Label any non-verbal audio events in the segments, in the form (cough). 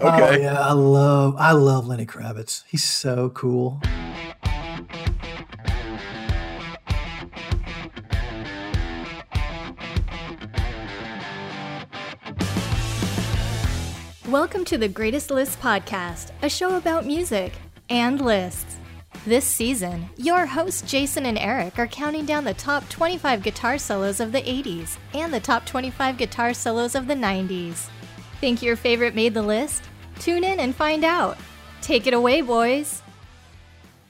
(laughs) Oh, okay. Oh yeah, I love I love Lenny Kravitz. He's so cool. Welcome to the Greatest List podcast, a show about music and lists. This season, your hosts Jason and Eric are counting down the top 25 guitar solos of the 80s and the top 25 guitar solos of the 90s. Think your favorite made the list? Tune in and find out. Take it away, boys.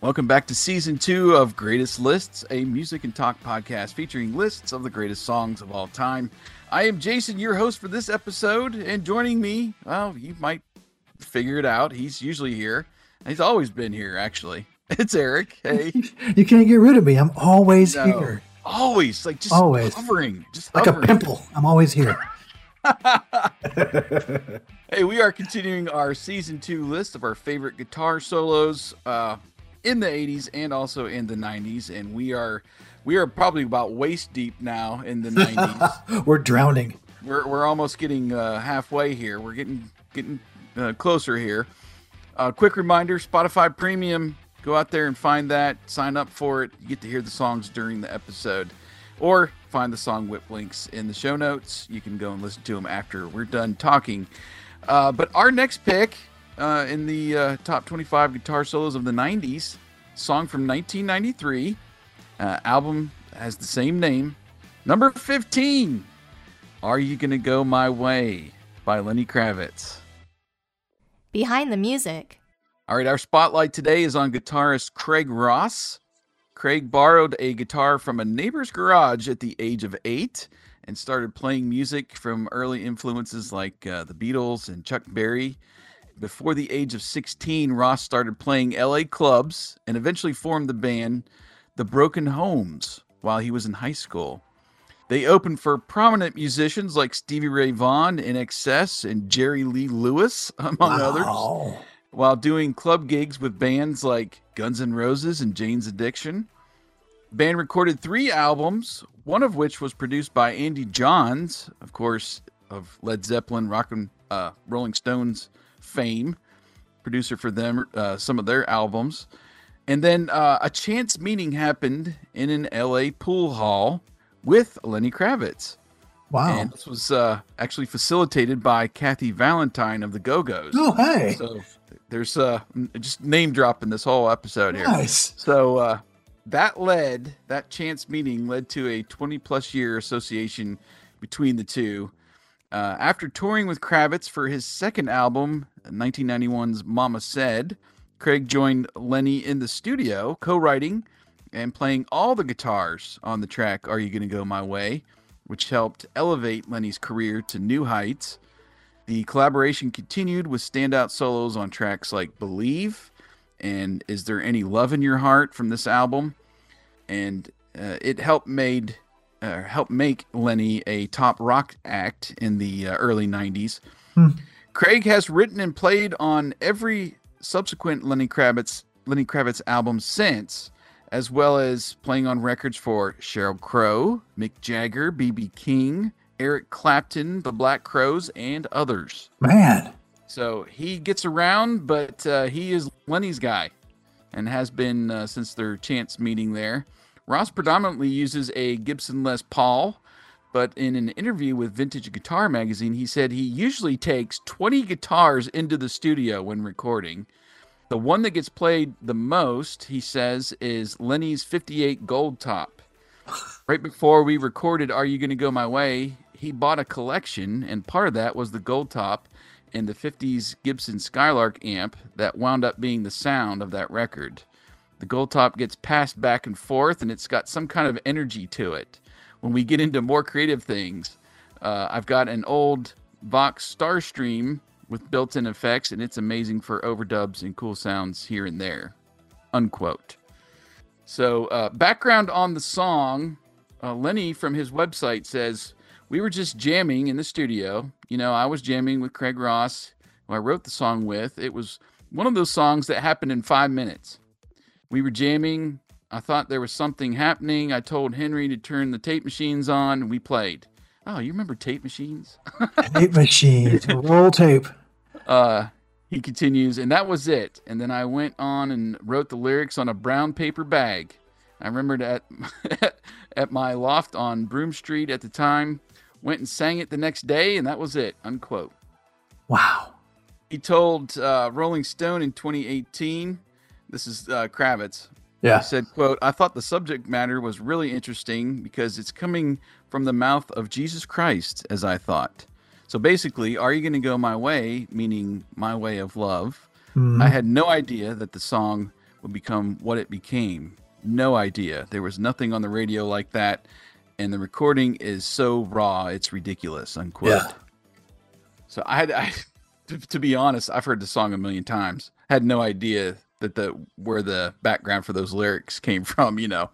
Welcome back to season two of Greatest Lists, a music and talk podcast featuring lists of the greatest songs of all time. I am Jason, your host for this episode, and joining me, well, you might figure it out. He's usually here. He's always been here, actually. (laughs) It's Eric. Hey, (laughs) You can't get rid of me. I'm always No. here. always like just Always. hovering, just Like a pimple. I'm always here. (laughs) (laughs) Hey, we are continuing our season two list of our favorite guitar solos uh, in the 80s and also in the 90s, and we are we are probably about waist deep now in the 90s. (laughs) We're drowning. we're we're almost getting uh, halfway here. We're getting getting uh, closer here. Uh, quick reminder: Spotify Premium. Go out there and find that. Sign up for it. You get to hear the songs during the episode, or find the Songwhip links in the show notes. You can go and listen to them after we're done talking. Uh, but our next pick uh, in the uh, top 25 guitar solos of the 90s, song from 1993, uh, album has the same name, number 15. Are You Gonna Go My Way by Lenny Kravitz. Behind the music. All right, our spotlight today is on guitarist Craig Ross. Craig borrowed a guitar from a neighbor's garage at the age of eight and started playing music from early influences like uh, the Beatles and Chuck Berry. Before the age of 16, Ross started playing LA clubs and eventually formed the band The Broken Homes while he was in high school. They opened for prominent musicians like Stevie Ray Vaughan, INXS, and Jerry Lee Lewis, among others Wow. While doing club gigs with bands like Guns N' Roses and Jane's Addiction. The Band recorded three albums, one of which was produced by Andy Johns, of course, of Led Zeppelin, Rock and uh, Rolling Stones fame, producer for them, uh, some of their albums. And then uh, a chance meeting happened in an LA pool hall with Lenny Kravitz. Wow. And this was uh, actually facilitated by Kathy Valentine of the Go Go's. oh, hey. So there's uh just name dropping this whole episode here. Nice. So uh that led that chance meeting led to a 20 plus year association between the two. Uh, after touring with Kravitz for his second album, 1991's Mama Said, Craig joined Lenny in the studio, co-writing and playing all the guitars on the track "Are You Gonna Go My Way," which helped elevate Lenny's career to new heights. The collaboration continued with standout solos on tracks like Believe and Is There Any Love in Your Heart from this album. And uh, it helped made uh, helped make Lenny a top rock act in the uh, early 90s. Hmm. Craig has written and played on every subsequent Lenny Kravitz Lenny Kravitz album since, as well as playing on records for Sheryl Crow, Mick Jagger, B.B. King, Eric Clapton, the Black Crowes, and others. Man. So he gets around, but uh, he is Lenny's guy and has been uh, since their chance meeting there. Ross predominantly uses a Gibson Les Paul, but in an interview with Vintage Guitar Magazine, he said he usually takes 20 guitars into the studio when recording. The one that gets played the most, he says, is Lenny's 58 Gold Top. (laughs) Right before we recorded Are You Gonna Go My Way, he bought a collection, and part of that was the Gold Top and the 50s Gibson Skylark amp that wound up being the sound of that record. The Gold Top gets passed back and forth, and it's got some kind of energy to it. When we get into more creative things, uh, I've got an old Vox Starstream with built-in effects, and it's amazing for overdubs and cool sounds here and there. Unquote. So, uh, background on the song uh, Lenny from his website says, We were just jamming in the studio. You know, I was jamming with Craig Ross, who I wrote the song with. It was one of those songs that happened in five minutes. We were jamming. I thought there was something happening. I told Henry to turn the tape machines on, and we played. Oh, you remember tape machines? (laughs) Tape machines, Roll tape. Uh, he continues, and that was it. And then I went on and wrote the lyrics on a brown paper bag. I remembered at (laughs) at my loft on Broome Street at the time. Went and sang it the next day, and that was it. Unquote. Wow. He told uh, Rolling Stone in 2018. This is uh, Kravitz. Yeah. He said, "quote I thought the subject matter was really interesting because it's coming from the mouth of Jesus Christ, as I thought. So basically, are you going to go my way, meaning my way of love? Mhm. I had no idea that the song would become what it became. No idea. There was nothing on the radio like that, and the recording is so raw, it's ridiculous." Unquote. Yeah. So I had, (laughs) I, to, to be honest, I've heard the song a million times. Had no idea that the where the background for those lyrics came (laughs) from. You know.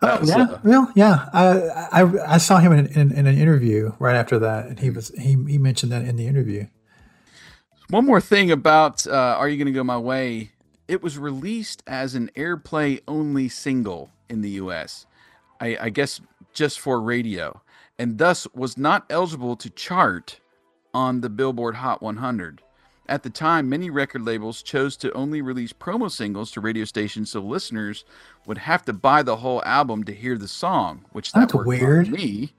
Oh, was, yeah, uh, well, yeah. I, I I saw him in, in, in an interview right after that, and he was he he mentioned that in the interview. One more thing about uh, "Are You Gonna Go My Way"? It was released as an airplay only single in the U.S. I, I guess just for radio, and thus was not eligible to chart on the Billboard Hot 100. At the time, many record labels chose to only release promo singles to radio stations, so listeners would have to buy the whole album to hear the song. Which that That's worked weird. on me.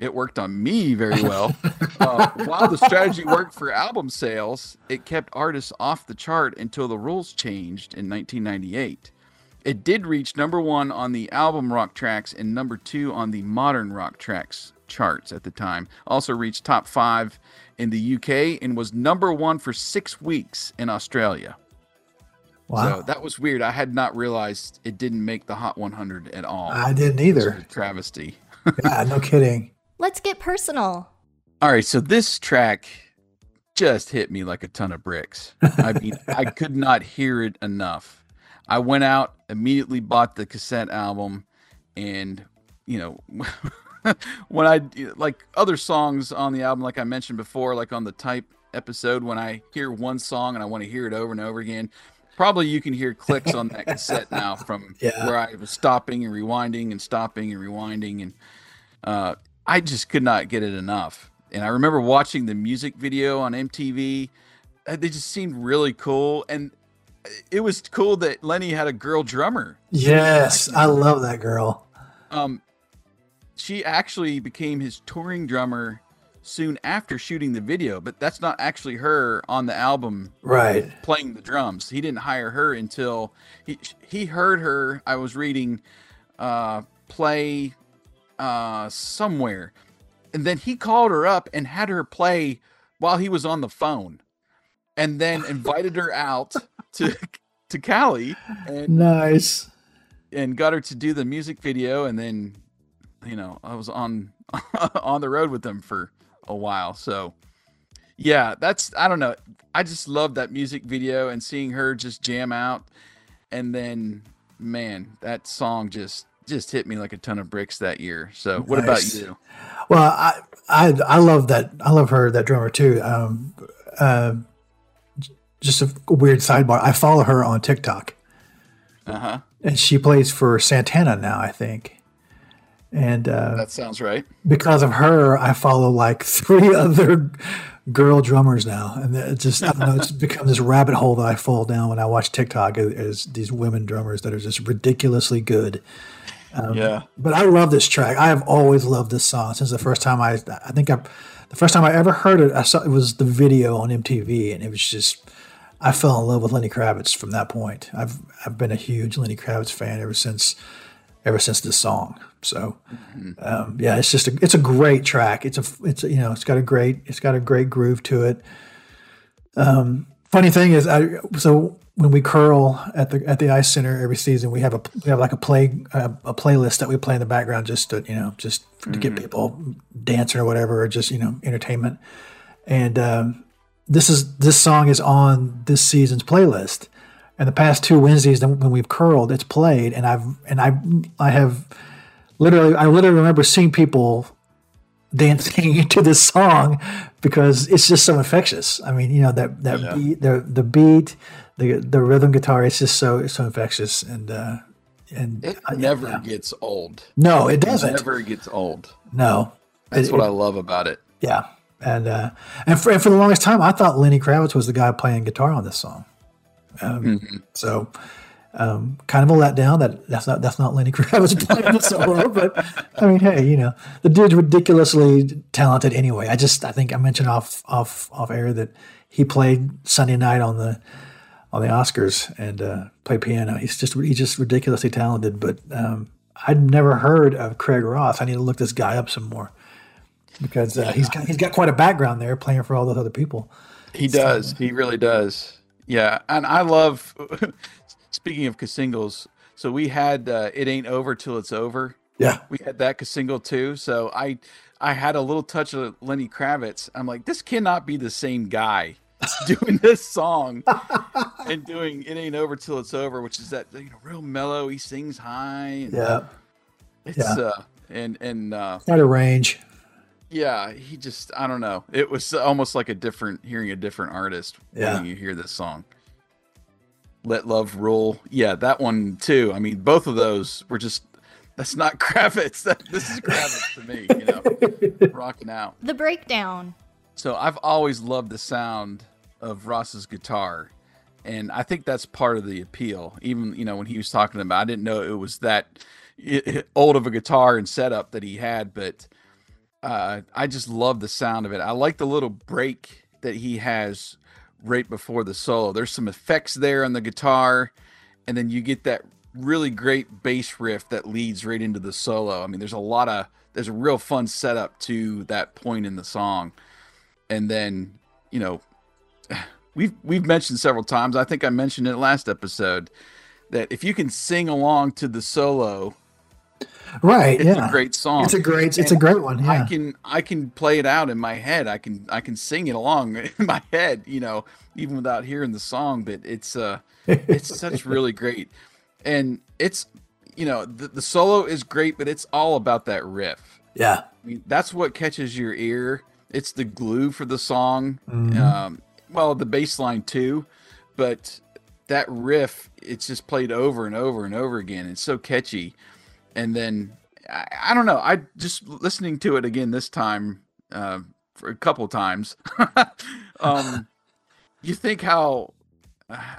It worked on me very well. uh, while the strategy worked for album sales, it kept artists off the chart until the rules changed in 1998. It did reach number one on the album rock tracks and number two on the modern rock tracks charts at the time. Also reached top five in the UK and was number one for six weeks in Australia. Wow, So that was weird. I had not realized it didn't make the Hot 100 at all. I didn't either. a travesty. (laughs) yeah, no kidding. Let's get personal. All right, so this track just hit me like a ton of bricks. I mean, (laughs) I could not hear it enough. I went out, immediately bought the cassette album, and you know, (laughs) when I like other songs on the album, like I mentioned before, like on the type episode, when I hear one song and I want to hear it over and over again, probably you can hear clicks on that cassette now (laughs) from Yeah. where I was stopping and rewinding and stopping and rewinding and uh, I just could not get it enough. And I remember watching the music video on MTV. Uh, They just seemed really cool, and it was cool that Lenny had a girl drummer. Yes, I love that girl. Um, she actually became his touring drummer soon after shooting the video, but that's not actually her on the album Right. playing the drums. He didn't hire her until he he heard her. I was reading uh, play uh, somewhere, and then he called her up and had her play while he was on the phone, and then (laughs) invited her out to to Cali and Nice. and got her to do the music video, and then you know I was on (laughs) on the road with them for a while, so. Yeah, that's I don't know. I just love that music video and seeing her just jam out and then man, that song just just hit me like a ton of bricks that year. So, what Nice. about you? Well, I I I love that. I love her that drummer too. Um, uh, just a weird sidebar. I follow her on TikTok, Uh-huh. and she plays for Santana now, I think. And uh, That sounds right. because of her, I follow like (laughs) three other girl drummers now, and it just I don't know. It's (laughs) become this rabbit hole that I fall down when I watch TikTok. Is, is these women drummers that are just ridiculously good. Yeah. But I love this track. I have always loved this song since the first time I. I think I, the first time I ever heard it, I saw it was the video on MTV, and it was just. I fell in love with Lenny Kravitz from that point. I've I've been a huge Lenny Kravitz fan ever since, ever since this song. So, um, yeah, it's just a it's a great track. It's a it's a, you know it's got a great it's got a great groove to it. Um, funny thing is, I so when we curl at the at the ice center every season, we have a we have like a play a, a playlist that we play in the background just to you know just to get people dancing or whatever, or just you know entertainment. And um, this is this song is on this season's playlist. And the past two Wednesdays when we've curled, it's played, and I've and I I have literally I literally remember seeing people dancing (laughs) to this song because it's just so infectious. I mean, you know that that Yeah. beat, the the beat, the the rhythm guitar. is just so so infectious, and uh, and It never yeah. gets old. no, it It doesn't. It never gets old. no, That's It- what it- I love about it. yeah, and uh, and for and for the longest time, I thought Lenny Kravitz was the guy playing guitar on this song. Um, mm-hmm. So, um, kind of a letdown that that's not that's not Lenny (laughs) Kravitz playing the solo. But I mean, hey, you know, the dude's ridiculously talented anyway. I just I think I mentioned off off off air that he played Sunday night on the on the Oscars and uh, played piano. He's just he's just ridiculously talented. But um, I'd never heard of Craig Ross. I need to look this guy up some more because uh, he's got he's got quite a background there playing for all those other people. He so, does. He really does. Yeah, and I love. (laughs) speaking of singles, so we had uh, "It Ain't Over Till It's Over." Yeah, we had that single too. So I I had a little touch of Lenny Kravitz. I'm like, this cannot be the same guy (laughs) doing this song and doing "It Ain't Over Till It's Over," which is that you know real mellow. He sings high. And, yeah, it's yeah. uh and and uh, quite a range. Yeah, he just I don't know. It was almost like a different hearing a different artist yeah. when you hear this song. Let Love Rule. Yeah, that one too. I mean, both of those were just that's not (laughs) Kravitz. That, this is Kravitz to me, you know, (laughs) rocking out. The breakdown. So I've always loved the sound of Ross's guitar, and I think that's part of the appeal. Even you know when he was talking about, I didn't know it was that old of a guitar and setup that he had, but uh, I just love the sound of it. I like the little break that he has right before the solo. There's some effects there on the guitar, and then you get that really great bass riff that leads right into the solo. I mean, there's a lot of there's a real fun setup to that point in the song. And then, you know, (sighs) we've we've mentioned several times, I think I mentioned it last episode, that if you can sing along to the solo right it's yeah. a great song. It's a great it's a great one yeah. i can i can play it out in my head. I can i can sing it along (laughs) in my head you know even without hearing the song but it's uh it's such (laughs) really great. And it's you know the, the solo is great but it's all about that riff. Yeah. I mean, that's what catches your ear it's the glue for the song mm-hmm. um well the bass line too but that riff it's just played over and over and over again it's so catchy and then I, I, don't know. I just listening to it again this time uh, for a couple times. (laughs) um, (laughs) you think how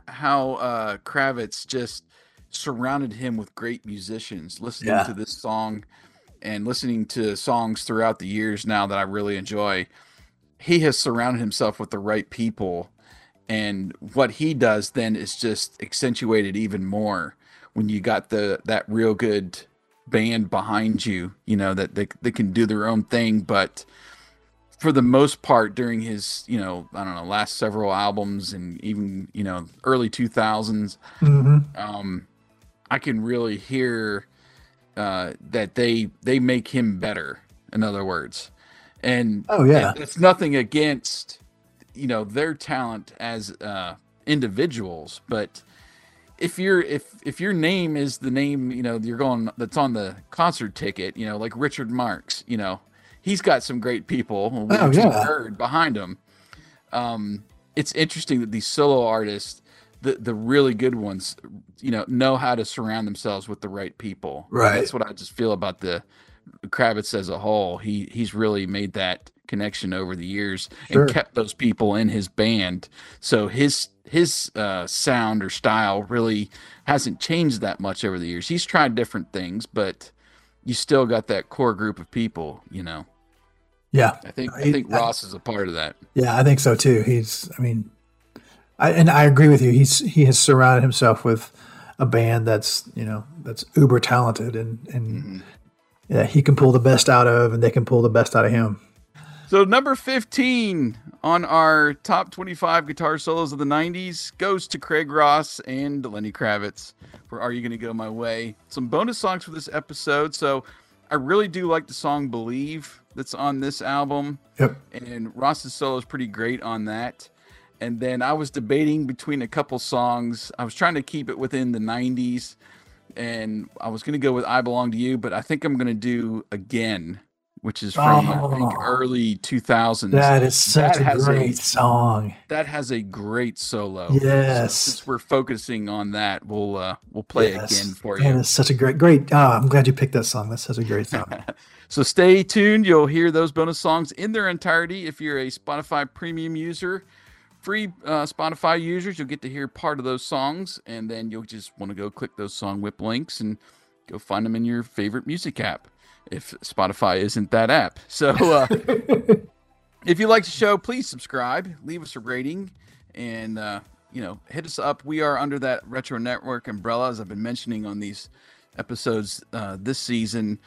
how uh, Kravitz just surrounded him with great musicians. Listening yeah. to this song and listening to songs throughout the years now that I really enjoy, he has surrounded himself with the right people. And what he does then is just accentuated even more when you got the that real good band behind you, you know, that they, they can do their own thing. But for the most part, during his, you know, I don't know, last several albums and even, you know, early 2000s, mm-hmm. um, I can really hear uh, that they they make him better. In other words, and oh yeah, it's nothing against you know their talent as uh, individuals, but if you're if if your name is the name you know you're going that's on the concert ticket you know like richard marx you know he's got some great people oh, yeah. heard behind him um it's interesting that these solo artists the the really good ones you know know how to surround themselves with the right people right and that's what i just feel about the kravitz as a whole he he's really made that connection over the years sure. and kept those people in his band so his his uh, sound or style really hasn't changed that much over the years. He's tried different things, but you still got that core group of people, you know. Yeah, I think I think Ross is a part of that. Yeah, I think so too. He's, I mean, I and I agree with you. He's he has surrounded himself with a band that's you know that's uber talented and and mm-hmm. yeah he can pull the best out of and they can pull the best out of him. So number 15 on our top 25 guitar solos of the 90s goes to Craig Ross and Lenny Kravitz for Are You Gonna Go My Way? Some bonus songs for this episode. So I really do like the song Believe that's on this album. Yep. And Ross's solo is pretty great on that. And then I was debating between a couple songs. I was trying to keep it within the 90s. And I was going to go with I Belong to You, but I think I'm going to do Again which is from I think Oh. early 2000s. That is such That a has a- great song. that has a great solo. Yes. So since we're focusing on that, we'll uh, we'll play Yes. again for you. And it's such a great, great. Oh, I'm glad you picked that song. That's such a great song. (laughs) So stay tuned. You'll hear those bonus songs in their entirety. If you're a Spotify premium user, free uh, Spotify users, you'll get to hear part of those songs, and then you'll just want to go click those Songwhip links and go find them in your favorite music app. If Spotify isn't that app, (laughs) so uh, (laughs) if you like the show, please subscribe, leave us a rating, and uh, you know hit us up. We are under that Retro Network umbrella, as I've been mentioning on these episodes uh, this season.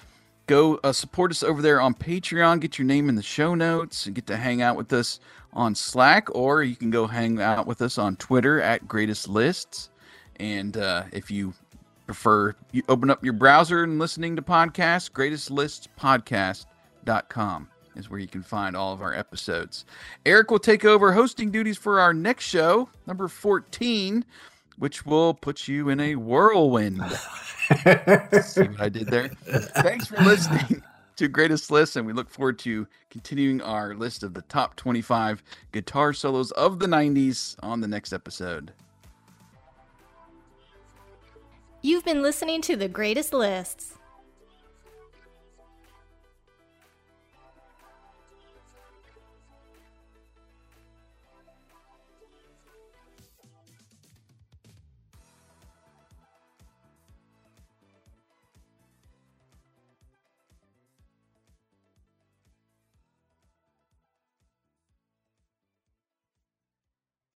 Go uh, support us over there on Patreon. Get your name in the show notes and get to hang out with us on Slack, or you can go hang out with us on Twitter at Greatest Lists. And uh, if you prefer, you open up your browser and listening to podcasts, greatestlistspodcast.com is where you can find all of our episodes. Eric will take over hosting duties for our next show, number 14, which will put you in a whirlwind. See what I did there? Thanks for listening (laughs) to Greatest List, and we look forward to continuing our list of the top 25 guitar solos of the 90s on the next episode. You've been listening to The Greatest Lists.